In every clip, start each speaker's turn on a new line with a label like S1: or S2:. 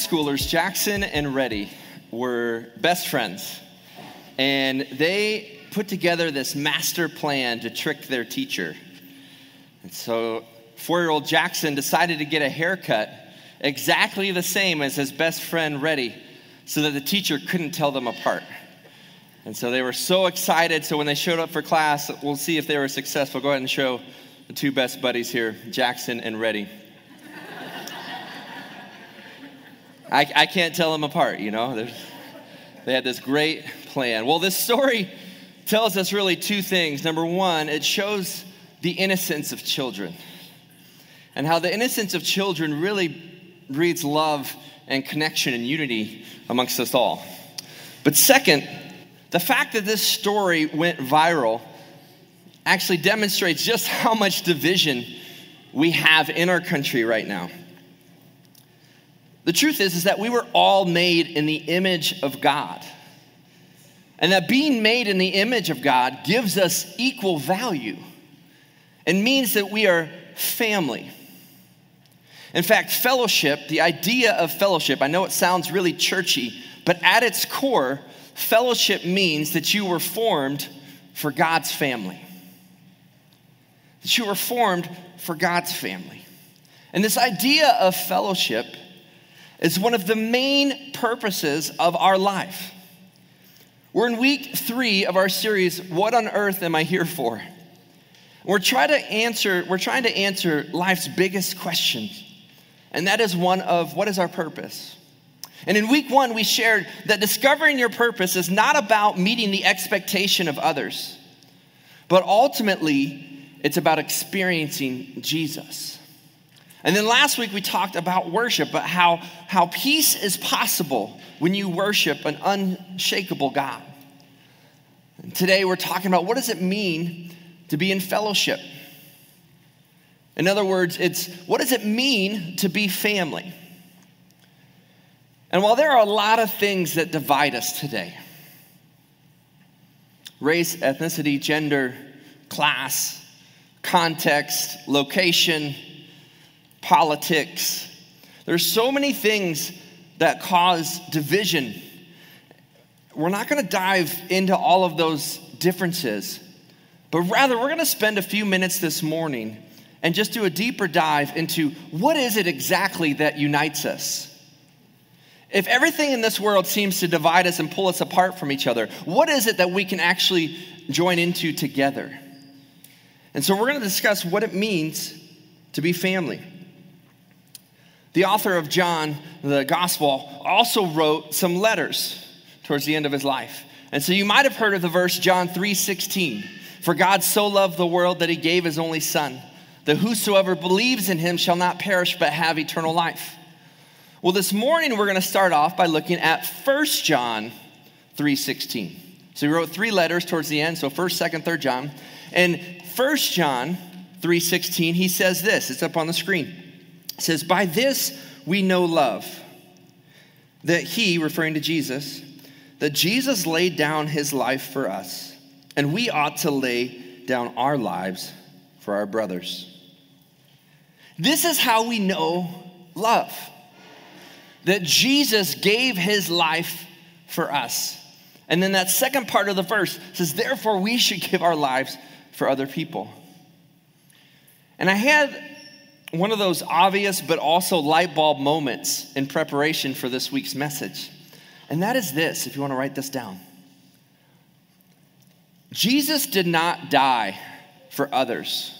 S1: preschoolers, Jackson and Reddy, were best friends. And they put together this master plan to trick their teacher. And so, four year old Jackson decided to get a haircut exactly the same as his best friend Reddy so that the teacher couldn't tell them apart. And so they were so excited. So when they showed up for class, we'll see if they were successful. Go ahead and show the two best buddies here, Jackson and Reddy. I, I can't tell them apart, you know. There's, they had this great plan. Well, this story tells us really two things. Number one, it shows the innocence of children and how the innocence of children really breeds love and connection and unity amongst us all. But second, the fact that this story went viral actually demonstrates just how much division we have in our country right now. The truth is, is that we were all made in the image of God. And that being made in the image of God gives us equal value and means that we are family. In fact, fellowship, the idea of fellowship, I know it sounds really churchy, but at its core, fellowship means that you were formed for God's family. That you were formed for God's family. And this idea of fellowship is one of the main purposes of our life. We're in week three of our series, What on Earth Am I Here For? We're trying to answer, we're trying to answer life's biggest questions. And that is one of what is our purpose? And in week one, we shared that discovering your purpose is not about meeting the expectation of others, but ultimately, it's about experiencing Jesus. And then last week we talked about worship, but how, how peace is possible when you worship an unshakable God. And today we're talking about what does it mean to be in fellowship? In other words, it's what does it mean to be family? And while there are a lot of things that divide us today race, ethnicity, gender, class, context, location, politics. There's so many things that cause division. We're not going to dive into all of those differences, but rather we're going to spend a few minutes this morning and just do a deeper dive into what is it exactly that unites us? If everything in this world seems to divide us and pull us apart from each other, what is it that we can actually join into together? And so we're going to discuss what it means to be family. The author of John, the gospel, also wrote some letters towards the end of his life. And so you might have heard of the verse John 3:16. For God so loved the world that he gave his only son, that whosoever believes in him shall not perish but have eternal life. Well, this morning we're going to start off by looking at 1 John 3:16. So he wrote three letters towards the end, so 1st, 2nd, 3rd John. And 1 John 3:16, he says this. It's up on the screen. It says, By this we know love, that he, referring to Jesus, that Jesus laid down his life for us, and we ought to lay down our lives for our brothers. This is how we know love that Jesus gave his life for us. And then that second part of the verse says, Therefore, we should give our lives for other people. And I had one of those obvious but also light bulb moments in preparation for this week's message. And that is this, if you want to write this down. Jesus did not die for others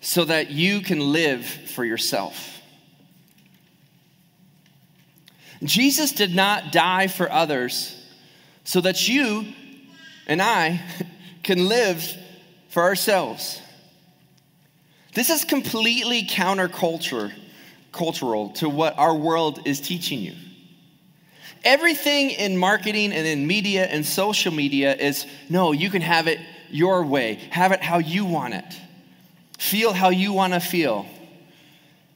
S1: so that you can live for yourself. Jesus did not die for others so that you and I can live for ourselves. This is completely counterculture, cultural to what our world is teaching you. Everything in marketing and in media and social media is no, you can have it your way, have it how you want it, feel how you want to feel.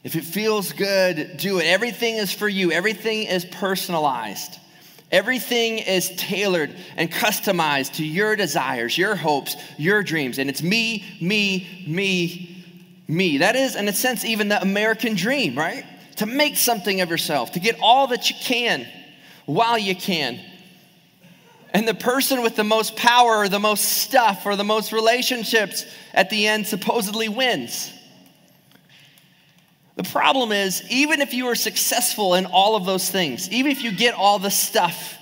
S1: If it feels good, do it. Everything is for you, everything is personalized. Everything is tailored and customized to your desires, your hopes, your dreams. And it's me, me, me, me. That is, in a sense, even the American dream, right? to make something of yourself, to get all that you can while you can. And the person with the most power or the most stuff or the most relationships at the end supposedly wins. The problem is, even if you are successful in all of those things, even if you get all the stuff,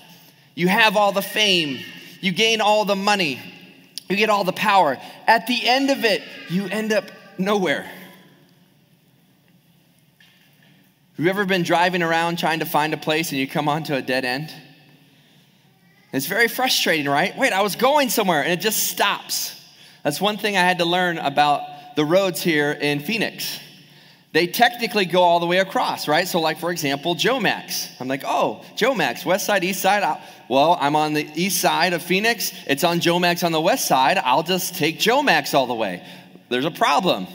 S1: you have all the fame, you gain all the money, you get all the power, at the end of it, you end up nowhere. Have you ever been driving around trying to find a place and you come onto a dead end? It's very frustrating, right? Wait, I was going somewhere and it just stops. That's one thing I had to learn about the roads here in Phoenix they technically go all the way across, right? So, like for example, Jomax. I'm like, oh, Jomax, west side, east side. Well, I'm on the east side of Phoenix. It's on Jomax on the west side. I'll just take Jomax all the way. There's a problem.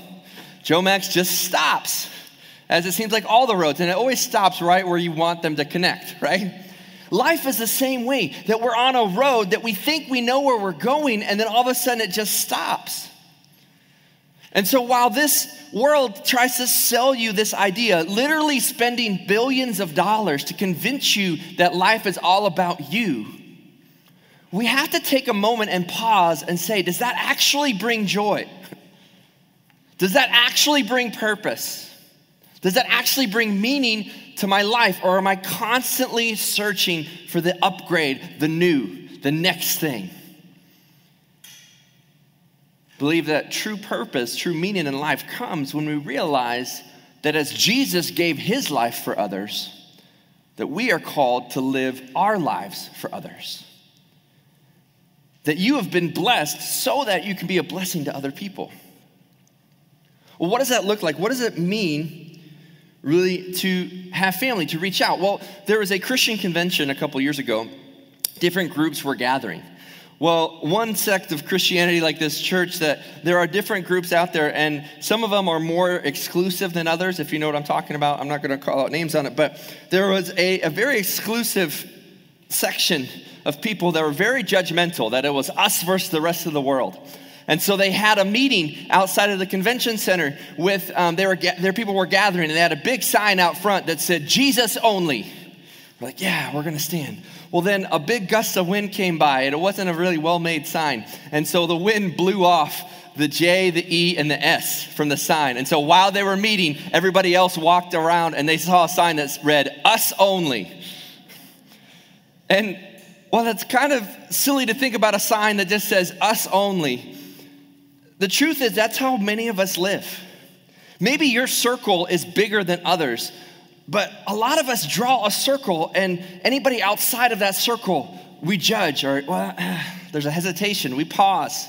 S1: Jomax just stops, as it seems like all the roads, and it always stops right where you want them to connect, right? Life is the same way that we're on a road that we think we know where we're going, and then all of a sudden it just stops. And so while this world tries to sell you this idea, literally spending billions of dollars to convince you that life is all about you, we have to take a moment and pause and say, does that actually bring joy? Does that actually bring purpose? Does that actually bring meaning to my life? Or am I constantly searching for the upgrade, the new, the next thing? believe that true purpose, true meaning in life comes when we realize that as Jesus gave his life for others, that we are called to live our lives for others. That you have been blessed so that you can be a blessing to other people. Well, what does that look like? What does it mean really to have family, to reach out? Well, there was a Christian convention a couple years ago. Different groups were gathering. Well, one sect of Christianity, like this church, that there are different groups out there, and some of them are more exclusive than others, if you know what I'm talking about. I'm not going to call out names on it, but there was a, a very exclusive section of people that were very judgmental, that it was us versus the rest of the world. And so they had a meeting outside of the convention center with, um, they were, their people were gathering, and they had a big sign out front that said, Jesus only. We're like, yeah, we're going to stand. Well, then a big gust of wind came by, and it wasn't a really well made sign. And so the wind blew off the J, the E, and the S from the sign. And so while they were meeting, everybody else walked around and they saw a sign that read, Us Only. And well, it's kind of silly to think about a sign that just says, Us Only. The truth is, that's how many of us live. Maybe your circle is bigger than others, but a lot of us draw a circle, and anybody outside of that circle, we judge, or, well, there's a hesitation. We pause.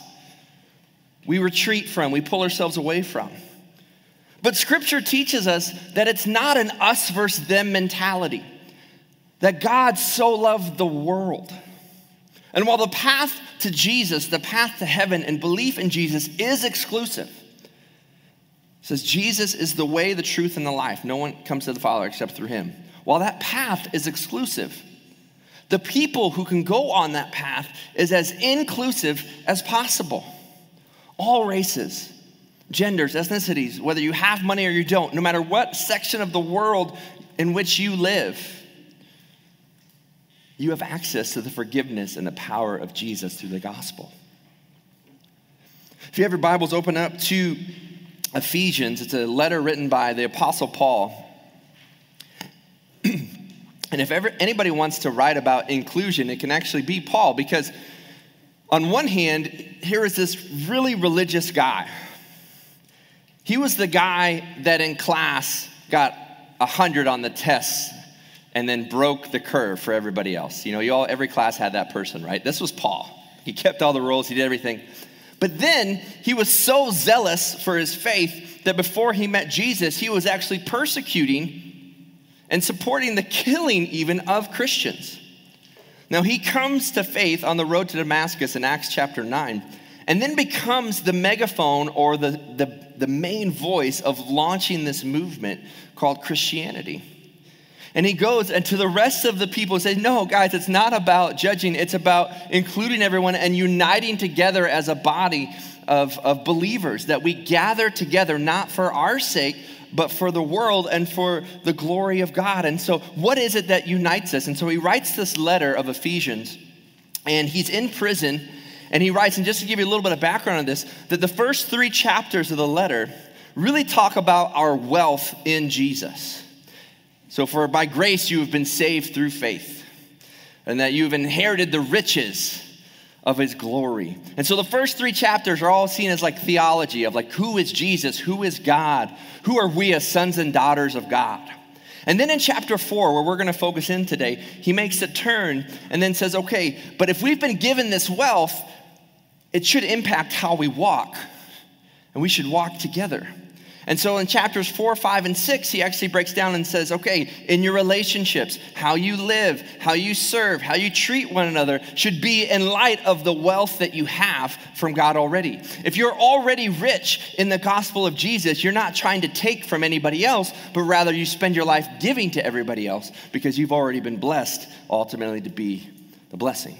S1: We retreat from, we pull ourselves away from. But scripture teaches us that it's not an us versus them mentality, that God so loved the world. And while the path to Jesus, the path to heaven, and belief in Jesus is exclusive, says Jesus is the way, the truth, and the life. No one comes to the Father except through him. While that path is exclusive, the people who can go on that path is as inclusive as possible. All races, genders, ethnicities, whether you have money or you don't, no matter what section of the world in which you live, you have access to the forgiveness and the power of Jesus through the gospel. If you have your Bibles, open up to Ephesians. It's a letter written by the Apostle Paul. and if ever anybody wants to write about inclusion, it can actually be Paul because, on one hand, here is this really religious guy. He was the guy that in class got 100 on the tests and then broke the curve for everybody else. You know, you all, every class had that person, right? This was Paul. He kept all the rules, he did everything. But then he was so zealous for his faith that before he met Jesus, he was actually persecuting and supporting the killing even of Christians. Now he comes to faith on the road to Damascus in Acts chapter 9 and then becomes the megaphone or the, the, the main voice of launching this movement called Christianity. And he goes and to the rest of the people says, No, guys, it's not about judging. It's about including everyone and uniting together as a body of, of believers, that we gather together not for our sake, but for the world and for the glory of God. And so, what is it that unites us? And so, he writes this letter of Ephesians, and he's in prison, and he writes, and just to give you a little bit of background on this, that the first three chapters of the letter really talk about our wealth in Jesus. So, for by grace you have been saved through faith, and that you have inherited the riches of his glory. And so the first three chapters are all seen as like theology of like who is Jesus, who is God, who are we as sons and daughters of God. And then in chapter four, where we're going to focus in today, he makes a turn and then says, okay, but if we've been given this wealth, it should impact how we walk, and we should walk together. And so in chapters four, five, and six, he actually breaks down and says, okay, in your relationships, how you live, how you serve, how you treat one another should be in light of the wealth that you have from God already. If you're already rich in the gospel of Jesus, you're not trying to take from anybody else, but rather you spend your life giving to everybody else because you've already been blessed ultimately to be the blessing.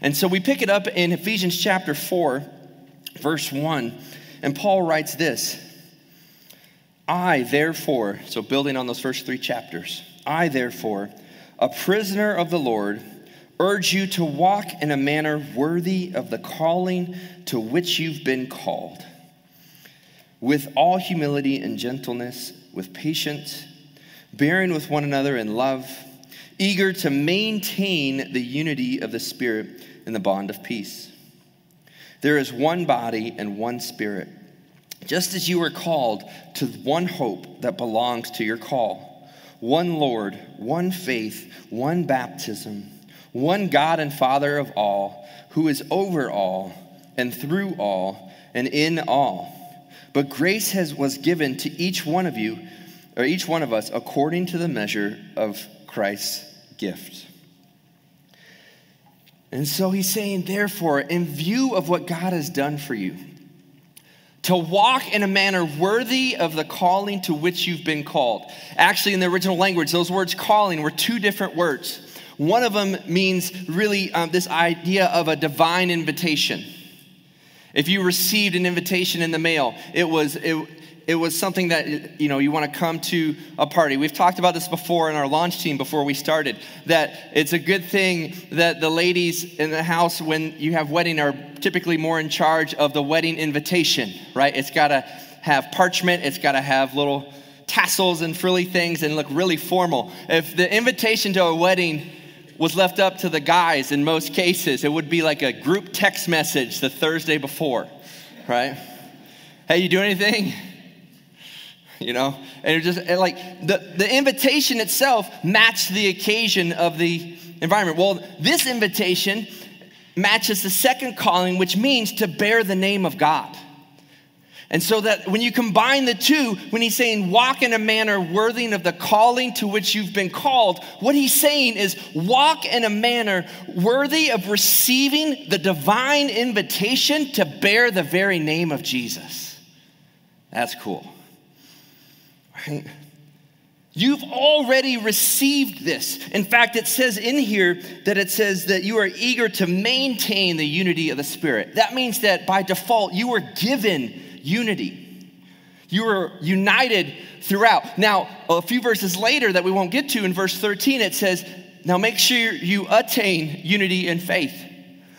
S1: And so we pick it up in Ephesians chapter 4, verse 1, and Paul writes this. I, therefore, so building on those first three chapters, I, therefore, a prisoner of the Lord, urge you to walk in a manner worthy of the calling to which you've been called, with all humility and gentleness, with patience, bearing with one another in love, eager to maintain the unity of the Spirit in the bond of peace. There is one body and one Spirit just as you were called to one hope that belongs to your call one Lord, one faith, one baptism, one God and Father of all, who is over all and through all and in all. But grace has, was given to each one of you, or each one of us, according to the measure of Christ's gift. And so he's saying, therefore, in view of what God has done for you, to walk in a manner worthy of the calling to which you've been called. Actually, in the original language, those words calling were two different words. One of them means really um, this idea of a divine invitation. If you received an invitation in the mail, it was, it, it was something that you know you want to come to a party we've talked about this before in our launch team before we started that it's a good thing that the ladies in the house when you have wedding are typically more in charge of the wedding invitation right it's got to have parchment it's got to have little tassels and frilly things and look really formal if the invitation to a wedding was left up to the guys in most cases it would be like a group text message the thursday before right hey you do anything you know? And it just and like the, the invitation itself matched the occasion of the environment. Well, this invitation matches the second calling, which means to bear the name of God. And so that when you combine the two, when he's saying walk in a manner worthy of the calling to which you've been called, what he's saying is walk in a manner worthy of receiving the divine invitation to bear the very name of Jesus. That's cool. Right? You've already received this. In fact, it says in here that it says that you are eager to maintain the unity of the Spirit. That means that by default, you were given unity. You were united throughout. Now, a few verses later that we won't get to in verse 13, it says, Now make sure you attain unity in faith.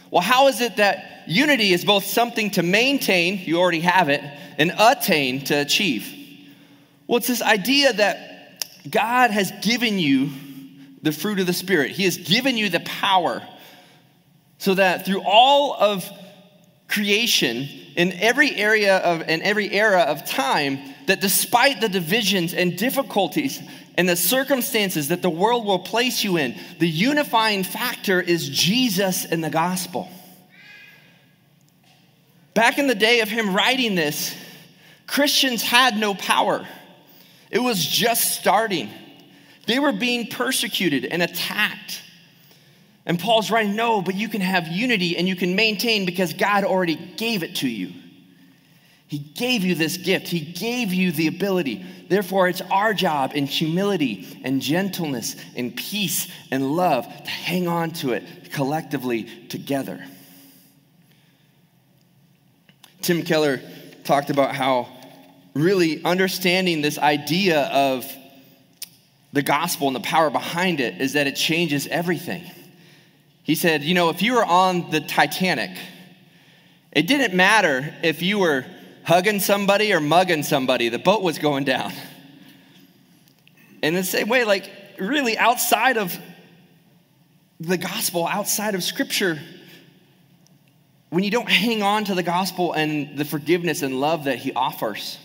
S1: Well, how is it that unity is both something to maintain, you already have it, and attain to achieve? Well, it's this idea that God has given you the fruit of the Spirit, He has given you the power so that through all of creation, in every area of in every era of time, that despite the divisions and difficulties and the circumstances that the world will place you in, the unifying factor is Jesus and the gospel. Back in the day of him writing this, Christians had no power. It was just starting. They were being persecuted and attacked. And Paul's writing, no, but you can have unity and you can maintain because God already gave it to you. He gave you this gift, He gave you the ability. Therefore, it's our job in humility and gentleness and peace and love to hang on to it collectively together. Tim Keller talked about how really understanding this idea of the gospel and the power behind it is that it changes everything. He said, You know, if you were on the Titanic, it didn't matter if you were hugging somebody or mugging somebody, the boat was going down. In the same way, like, really, outside of the gospel, outside of scripture, when you don't hang on to the gospel and the forgiveness and love that he offers,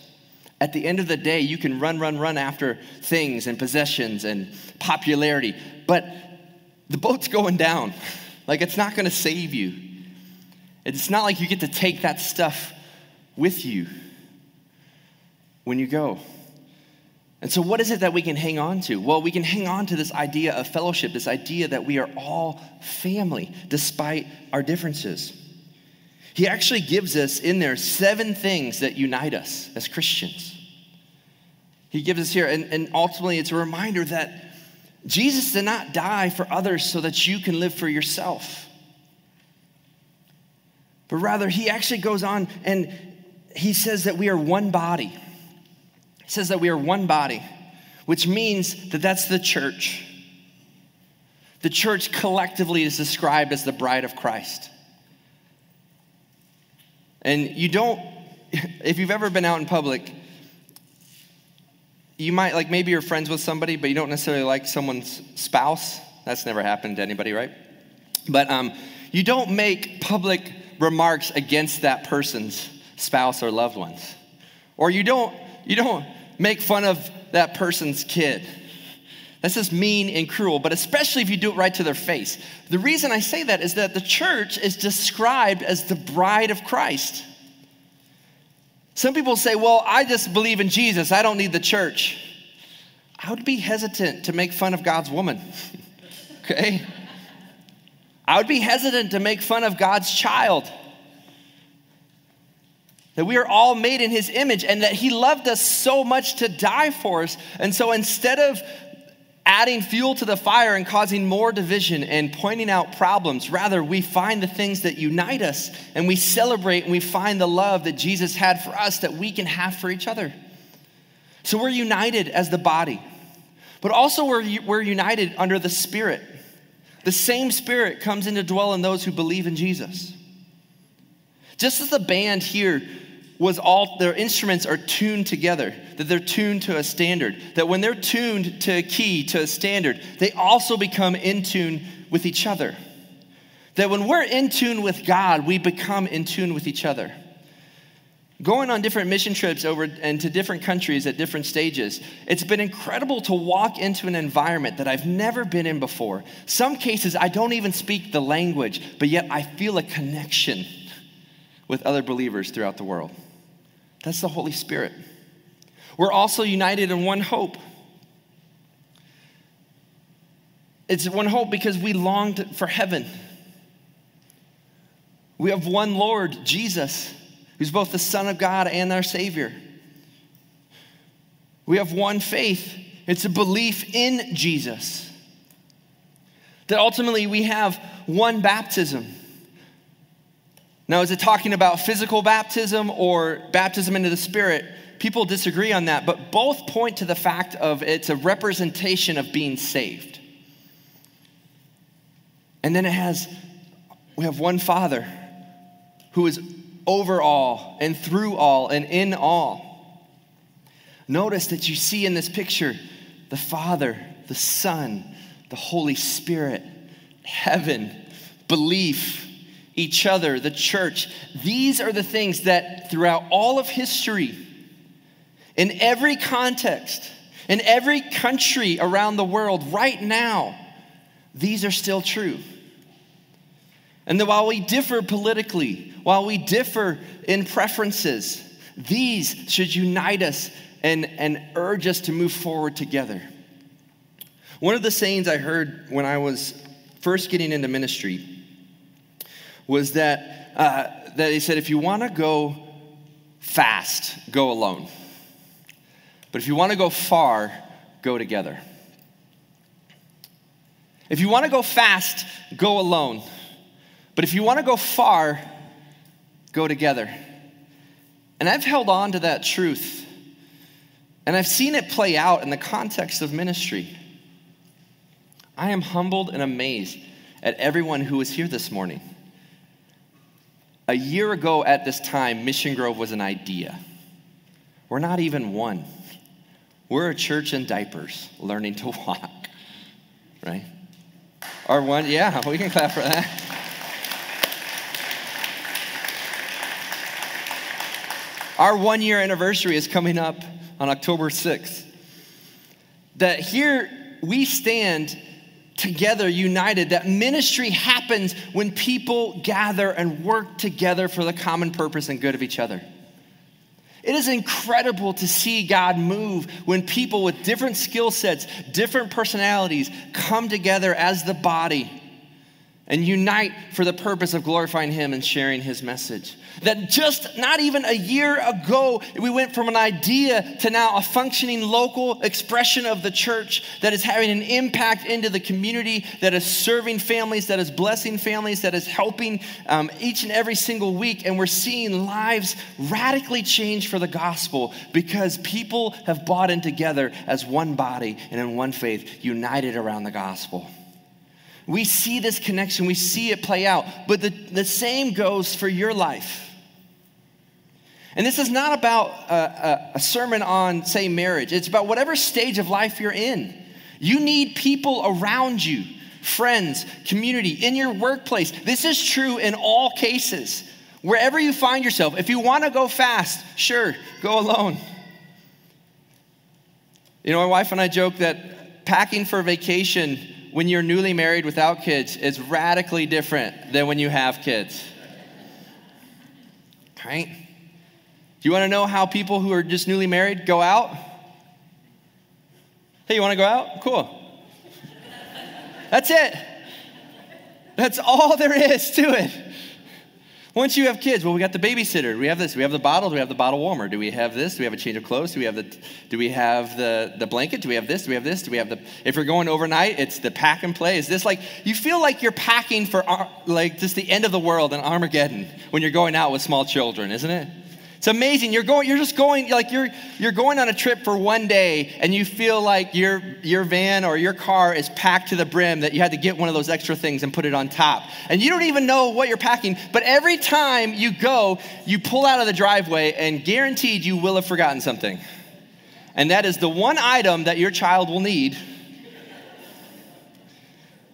S1: at the end of the day, you can run, run, run after things and possessions and popularity, but the boat's going down. Like, it's not going to save you. It's not like you get to take that stuff with you when you go. And so, what is it that we can hang on to? Well, we can hang on to this idea of fellowship, this idea that we are all family despite our differences. He actually gives us in there seven things that unite us as Christians. He gives us here, and, and ultimately, it's a reminder that Jesus did not die for others so that you can live for yourself. But rather, he actually goes on and he says that we are one body. He says that we are one body, which means that that's the church. The church collectively is described as the bride of Christ. And you don't, if you've ever been out in public, you might, like, maybe you're friends with somebody, but you don't necessarily like someone's spouse. That's never happened to anybody, right? But um, you don't make public remarks against that person's spouse or loved ones. Or you don't, you don't make fun of that person's kid. That's just mean and cruel, but especially if you do it right to their face. The reason I say that is that the church is described as the bride of Christ. Some people say, well, I just believe in Jesus, I don't need the church. I would be hesitant to make fun of God's woman, okay? I would be hesitant to make fun of God's child. That we are all made in his image and that he loved us so much to die for us. And so instead of adding fuel to the fire and causing more division and pointing out problems. Rather, we find the things that unite us and we celebrate and we find the love that Jesus had for us that we can have for each other. So we're united as the body, but also we're, we're united under the Spirit. The same Spirit comes in to dwell in those who believe in Jesus. Just as the band here was all their instruments are tuned together, that they're tuned to a standard, that when they're tuned to a key, to a standard, they also become in tune with each other. That when we're in tune with God, we become in tune with each other. Going on different mission trips over and to different countries at different stages, it's been incredible to walk into an environment that I've never been in before. Some cases I don't even speak the language, but yet I feel a connection with other believers throughout the world. That's the Holy Spirit. We're also united in one hope. It's one hope because we longed for heaven. We have one Lord, Jesus, who's both the Son of God and our Savior. We have one faith. It's a belief in Jesus. That ultimately we have one baptism. Now, is it talking about physical baptism or baptism into the Spirit? People disagree on that, but both point to the fact of it's a representation of being saved. And then it has, we have one Father who is over all and through all and in all. Notice that you see in this picture the Father, the Son, the Holy Spirit, heaven, belief, each other, the church. These are the things that throughout all of history, in every context, in every country around the world, right now, these are still true. And that while we differ politically, while we differ in preferences, these should unite us and, and urge us to move forward together. One of the sayings I heard when I was first getting into ministry was that, uh, that he said, if you want to go fast, go alone. But if you want to go far, go together. If you want to go fast, go alone. But if you want to go far, go together. And I've held on to that truth And I've seen it play out in the context of ministry. I am humbled and amazed at everyone who is here this morning. A year ago at this time, Mission Grove was an idea. We're not even one. We're a church in diapers learning to walk, right? Our one, yeah, we can clap for that. Our one year anniversary is coming up on October 6th. That here we stand together, united, that ministry happens when people gather and work together for the common purpose and good of each other. It is incredible to see God move when people with different skill sets, different personalities come together as the body and unite for the purpose of glorifying Him and sharing His message. That just not even a year ago, we went from an idea to now a functioning local expression of the church that is having an impact into the community, that is serving families, that is blessing families, that is helping um, each and every single week. And we're seeing lives radically change for the gospel because people have bought in together as one body and in one faith, united around the gospel. We see this connection, we see it play out, but the, the same goes for your life. And this is not about a, a, a, sermon on, say, marriage. It's about whatever stage of life you're in. You need people around you, friends, community, in your workplace. This is true in all cases. Wherever you find yourself, if you want to go fast, sure, go alone. You know, my wife and I joke that packing for vacation when you're newly married without kids is radically different than when you have kids. Right? Do you want to know how people who are just newly married go out? Hey, you want to go out? Cool. That's it. That's all there is to it. Once you have kids, well, we got the babysitter. We have this. We have the bottle. Do we have the bottle warmer? Do we have this? Do we have a change of clothes? Do we have the? Do we have the the blanket? Do we have this? Do we have this? Do we have the? If you're going overnight, it's the pack and play. Is this like you feel like you're packing for like just the end of the world and Armageddon when you're going out with small children, isn't it? It's amazing. You're going, you're just going, like you're you're going on a trip for one day and you feel like your your van or your car is packed to the brim that you had to get one of those extra things and put it on top. And you don't even know what you're packing, but every time you go, you pull out of the driveway and guaranteed you will have forgotten something. And that is the one item that your child will need.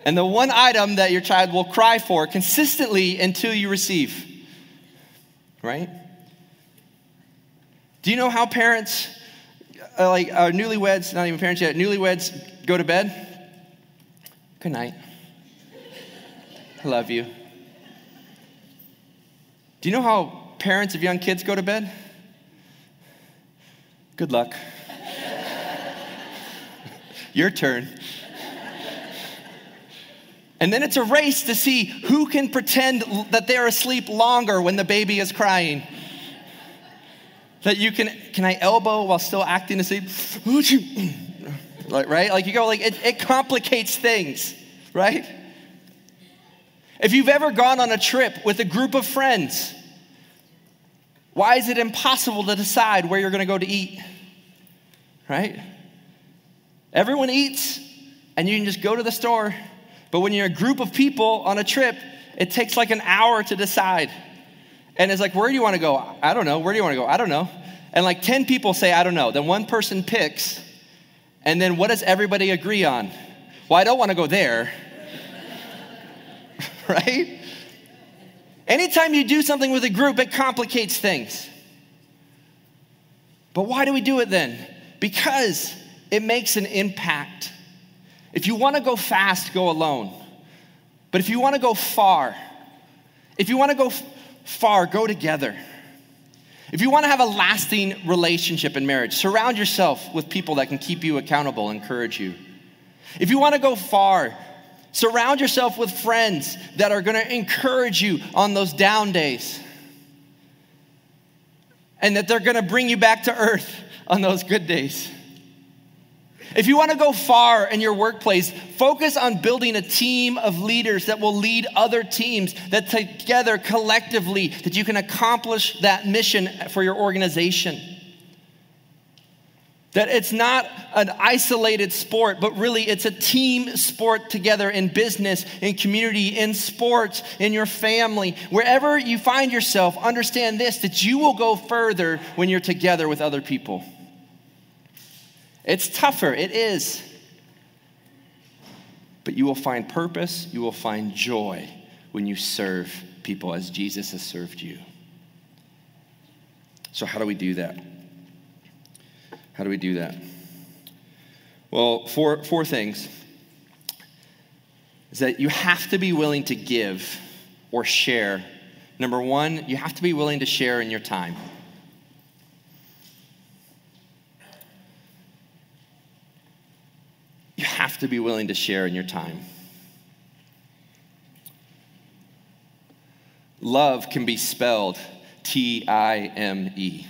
S1: And the one item that your child will cry for consistently until you receive. Right? Do you know how parents, uh, like uh, newlyweds, not even parents yet, newlyweds go to bed? Good night. I love you. Do you know how parents of young kids go to bed? Good luck. Your turn. And then it's a race to see who can pretend that they're asleep longer when the baby is crying that you can can i elbow while still acting asleep like right? Like you go like it, it complicates things right? If you've ever gone on a trip with a group of friends why is it impossible to decide where you're going to go to eat right? Everyone eats and you can just go to the store but when you're a group of people on a trip it takes like an hour to decide and it's like, where do you want to go? I don't know. Where do you want to go? I don't know. And like 10 people say, I don't know. Then one person picks. And then what does everybody agree on? Well, I don't want to go there. right? Anytime you do something with a group, it complicates things. But why do we do it then? Because it makes an impact. If you want to go fast, go alone. But if you want to go far, if you want to go far, go together. If you want to have a lasting relationship in marriage, surround yourself with people that can keep you accountable, encourage you. If you want to go far, surround yourself with friends that are going to encourage you on those down days. And that they're going to bring you back to earth on those good days. If you want to go far in your workplace, focus on building a team of leaders that will lead other teams that together collectively that you can accomplish that mission for your organization. That it's not an isolated sport, but really it's a team sport together in business, in community, in sports, in your family. Wherever you find yourself, understand this that you will go further when you're together with other people. It's tougher, it is. But you will find purpose, you will find joy when you serve people as Jesus has served you. So, how do we do that? How do we do that? Well, four, four things is that you have to be willing to give or share. Number one, you have to be willing to share in your time. You have to be willing to share in your time. Love can be spelled T I M E.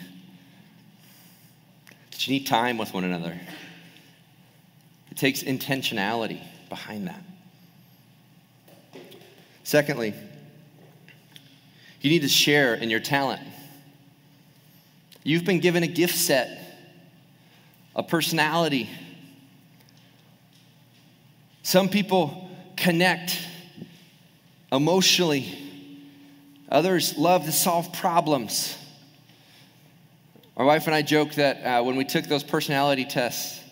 S1: You need time with one another. It takes intentionality behind that. Secondly, you need to share in your talent. You've been given a gift set, a personality. Some people connect emotionally, others love to solve problems. My wife and I joke that uh, when we took those personality tests,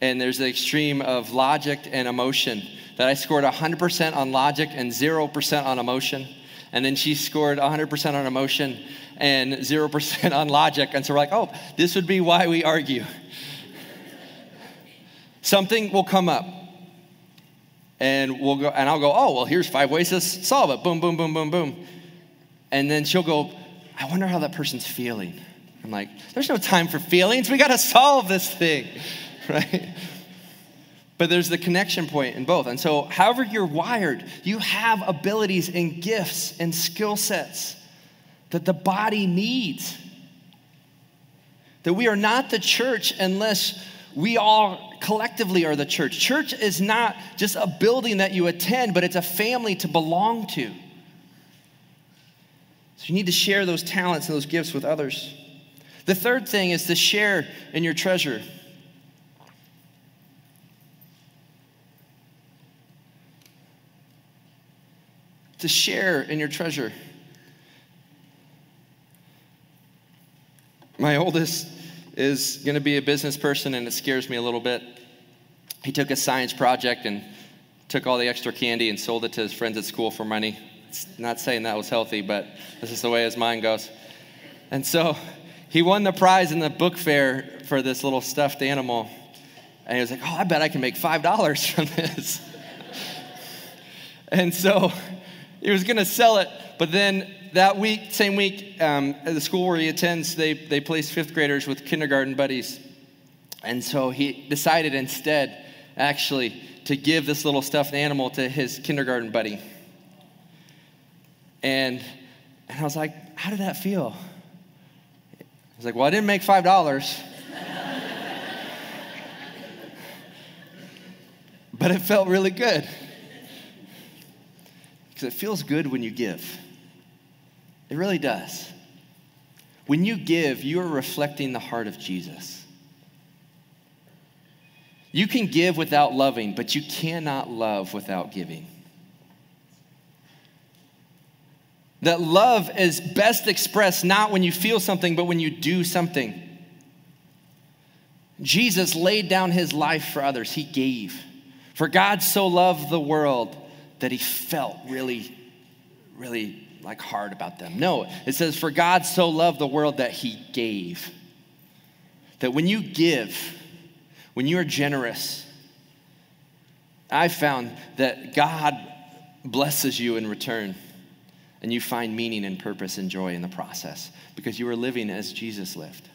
S1: and there's the extreme of logic and emotion, that I scored 100% on logic and 0% on emotion. And then she scored 100% on emotion and 0% on logic. And so we're like, oh, this would be why we argue. Something will come up. And we'll go, and I'll go, oh, well, here's five ways to solve it. Boom, boom, boom, boom, boom. And then she'll go, I wonder how that person's feeling. I'm like, there's no time for feelings. We got to solve this thing, right? But there's the connection point in both. And so, however you're wired, you have abilities and gifts and skill sets that the body needs. That we are not the church unless we all collectively are the church. Church is not just a building that you attend, but it's a family to belong to. So you need to share those talents and those gifts with others. The third thing is to share in your treasure. To share in your treasure. My oldest is going to be a business person, and it scares me a little bit. He took a science project and took all the extra candy and sold it to his friends at school for money. It's not saying that was healthy, but this is the way his mind goes. And so he won the prize in the book fair for this little stuffed animal. And he was like, Oh, I bet I can make $5 from this. and so he was going to sell it. But then that week, same week, um, at the school where he attends, they, they place fifth graders with kindergarten buddies. And so he decided instead, actually, to give this little stuffed animal to his kindergarten buddy. And, and I was like, How did that feel? I was like, Well, I didn't make $5. but it felt really good. Because it feels good when you give. It really does. When you give, you are reflecting the heart of Jesus. You can give without loving, but you cannot love without giving. That love is best expressed not when you feel something, but when you do something. Jesus laid down his life for others, he gave. For God so loved the world that he felt really, really like hard about them. No, it says, For God so loved the world that he gave. That when you give, when you are generous, I found that God blesses you in return and you find meaning and purpose and joy in the process because you are living as Jesus lived.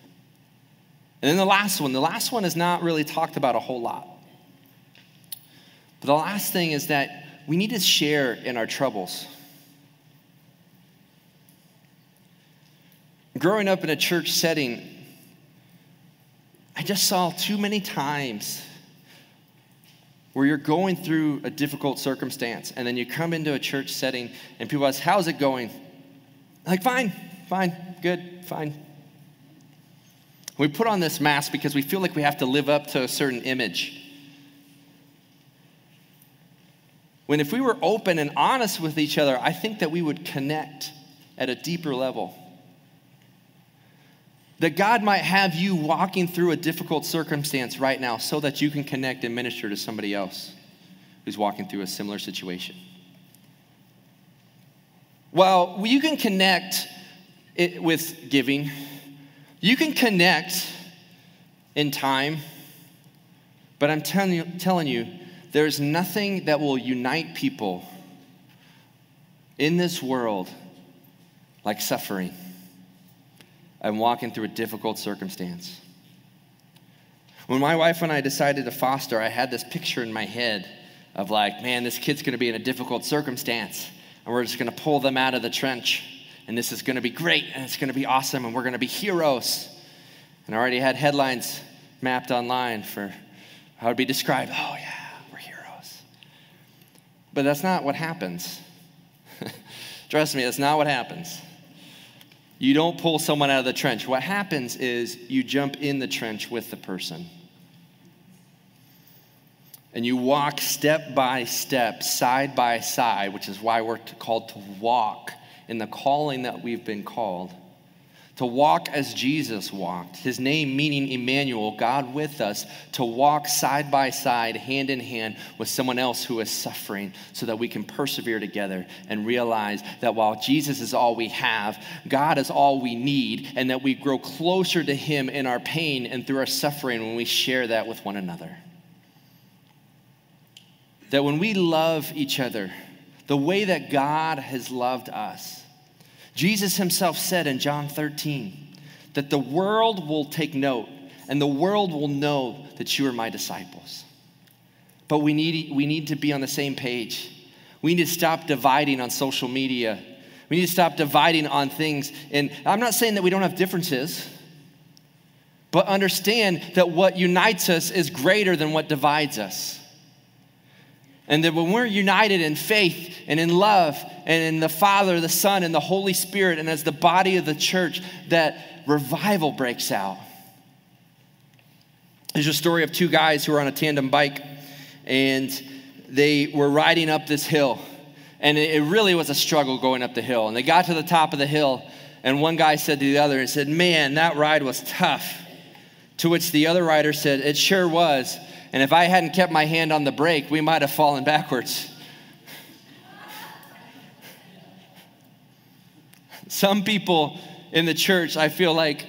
S1: And then the last one, the last one is not really talked about a whole lot. But the last thing is that we need to share in our troubles. Growing up in a church setting, I just saw too many times where you're going through a difficult circumstance and then you come into a church setting and people ask, How's it going? Like, fine, fine, good, fine. We put on this mask because we feel like we have to live up to a certain image. When if we were open and honest with each other, I think that we would connect at a deeper level. That God might have you walking through a difficult circumstance right now so that you can connect and minister to somebody else who's walking through a similar situation. Well, you can connect with giving, you can connect in time, but I'm telling you, telling you there's nothing that will unite people in this world like suffering and walking through a difficult circumstance. When my wife and I decided to foster, I had this picture in my head of like, man, this kid's gonna be in a difficult circumstance, and we're just gonna pull them out of the trench, and this is gonna be great, and it's gonna be awesome, and we're gonna be heroes. And I already had headlines mapped online for how would be described. Oh, yeah, we're heroes. but that's not what happens. Trust me, that's not what happens. You don't pull someone out of the trench. What happens is you jump in the trench with the person. And you walk step by step, side by side, which is why we're called to walk in the calling that we've been called to walk as Jesus walked, his name meaning Emmanuel, God with us, to walk side by side, hand in hand with someone else who is suffering so that we can persevere together and realize that while Jesus is all we have, God is all we need, and that we grow closer to him in our pain and through our suffering when we share that with one another. That when we love each other the way that God has loved us, Jesus himself said in John 13 that the world will take note and the world will know that you are my disciples. But we need, we need to be on the same page. We need to stop dividing on social media. We need to stop dividing on things. And I'm not saying that we don't have differences, but understand that what unites us is greater than what divides us. And that when we're united in faith and in love and in the Father, the Son, and the Holy Spirit, and as the body of the church, that revival breaks out. There's a story of two guys who were on a tandem bike and they were riding up this hill. And it really was a struggle going up the hill. And they got to the top of the hill, and one guy said to the other, and said, Man, that ride was tough. To which the other rider said, It sure was. And if I hadn't kept my hand on the brake, we might have fallen backwards. Some people in the church, I feel like,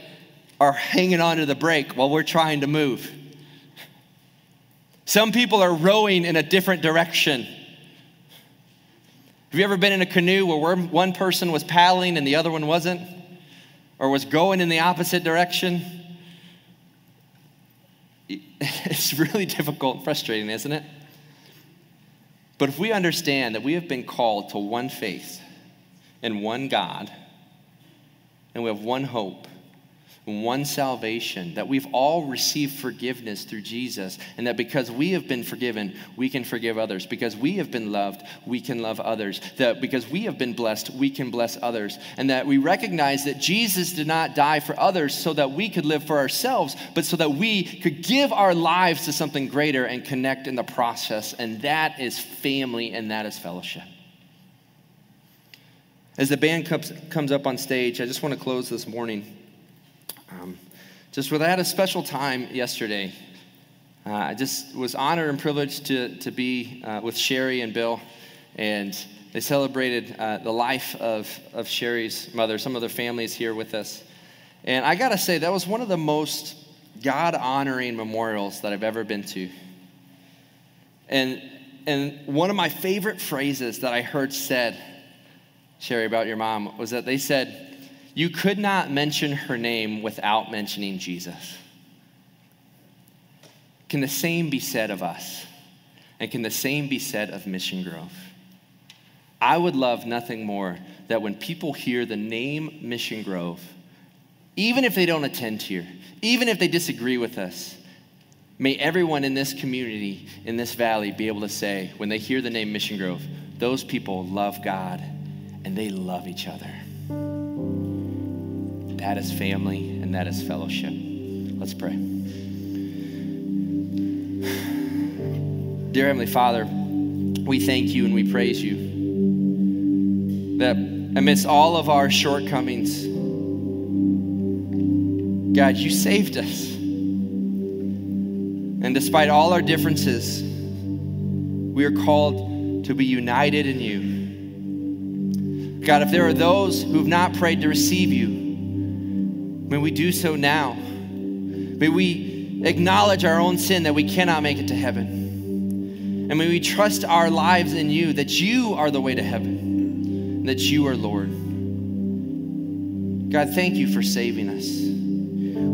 S1: are hanging onto the brake while we're trying to move. Some people are rowing in a different direction. Have you ever been in a canoe where one person was paddling and the other one wasn't? Or was going in the opposite direction? it's really difficult and frustrating, isn't it? But if we understand that we have been called to one faith and one God, and we have one hope, one salvation, that we've all received forgiveness through Jesus, and that because we have been forgiven, we can forgive others. Because we have been loved, we can love others. That because we have been blessed, we can bless others. And that we recognize that Jesus did not die for others so that we could live for ourselves, but so that we could give our lives to something greater and connect in the process. And that is family and that is fellowship. As the band comes, comes up on stage, I just want to close this morning um, just with I had a special time yesterday. Uh, I just was honored and privileged to, to be uh, with Sherry and Bill, and they celebrated uh, the life of, of Sherry's mother. Some of their families here with us. And I got to say, that was one of the most God honoring memorials that I've ever been to. And, and one of my favorite phrases that I heard said, Sherry, about your mom was that they said, you could not mention her name without mentioning Jesus. Can the same be said of us? And can the same be said of Mission Grove? I would love nothing more that when people hear the name Mission Grove, even if they don't attend here, even if they disagree with us, may everyone in this community, in this valley, be able to say, when they hear the name Mission Grove, those people love God and they love each other. That is family and that is fellowship. Let's pray. Dear Heavenly Father, we thank you and we praise you that amidst all of our shortcomings, God, you saved us. And despite all our differences, we are called to be united in you. God, if there are those who have not prayed to receive you, may we do so now. May we acknowledge our own sin that we cannot make it to heaven. And may we trust our lives in you that you are the way to heaven, that you are Lord. God, thank you for saving us.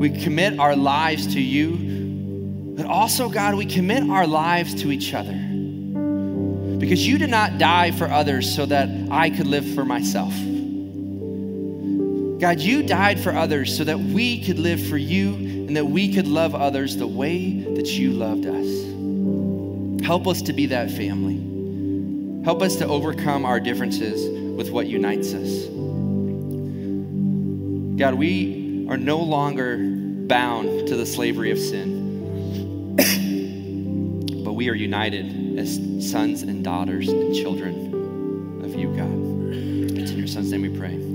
S1: We commit our lives to you, but also, God, we commit our lives to each other. Because you did not die for others so that I could live for myself. God, you died for others so that we could live for you and that we could love others the way that you loved us. Help us to be that family. Help us to overcome our differences with what unites us. God, we are no longer bound to the slavery of sin, but we are united as sons and daughters and children of you, God. It's in your son's name we pray.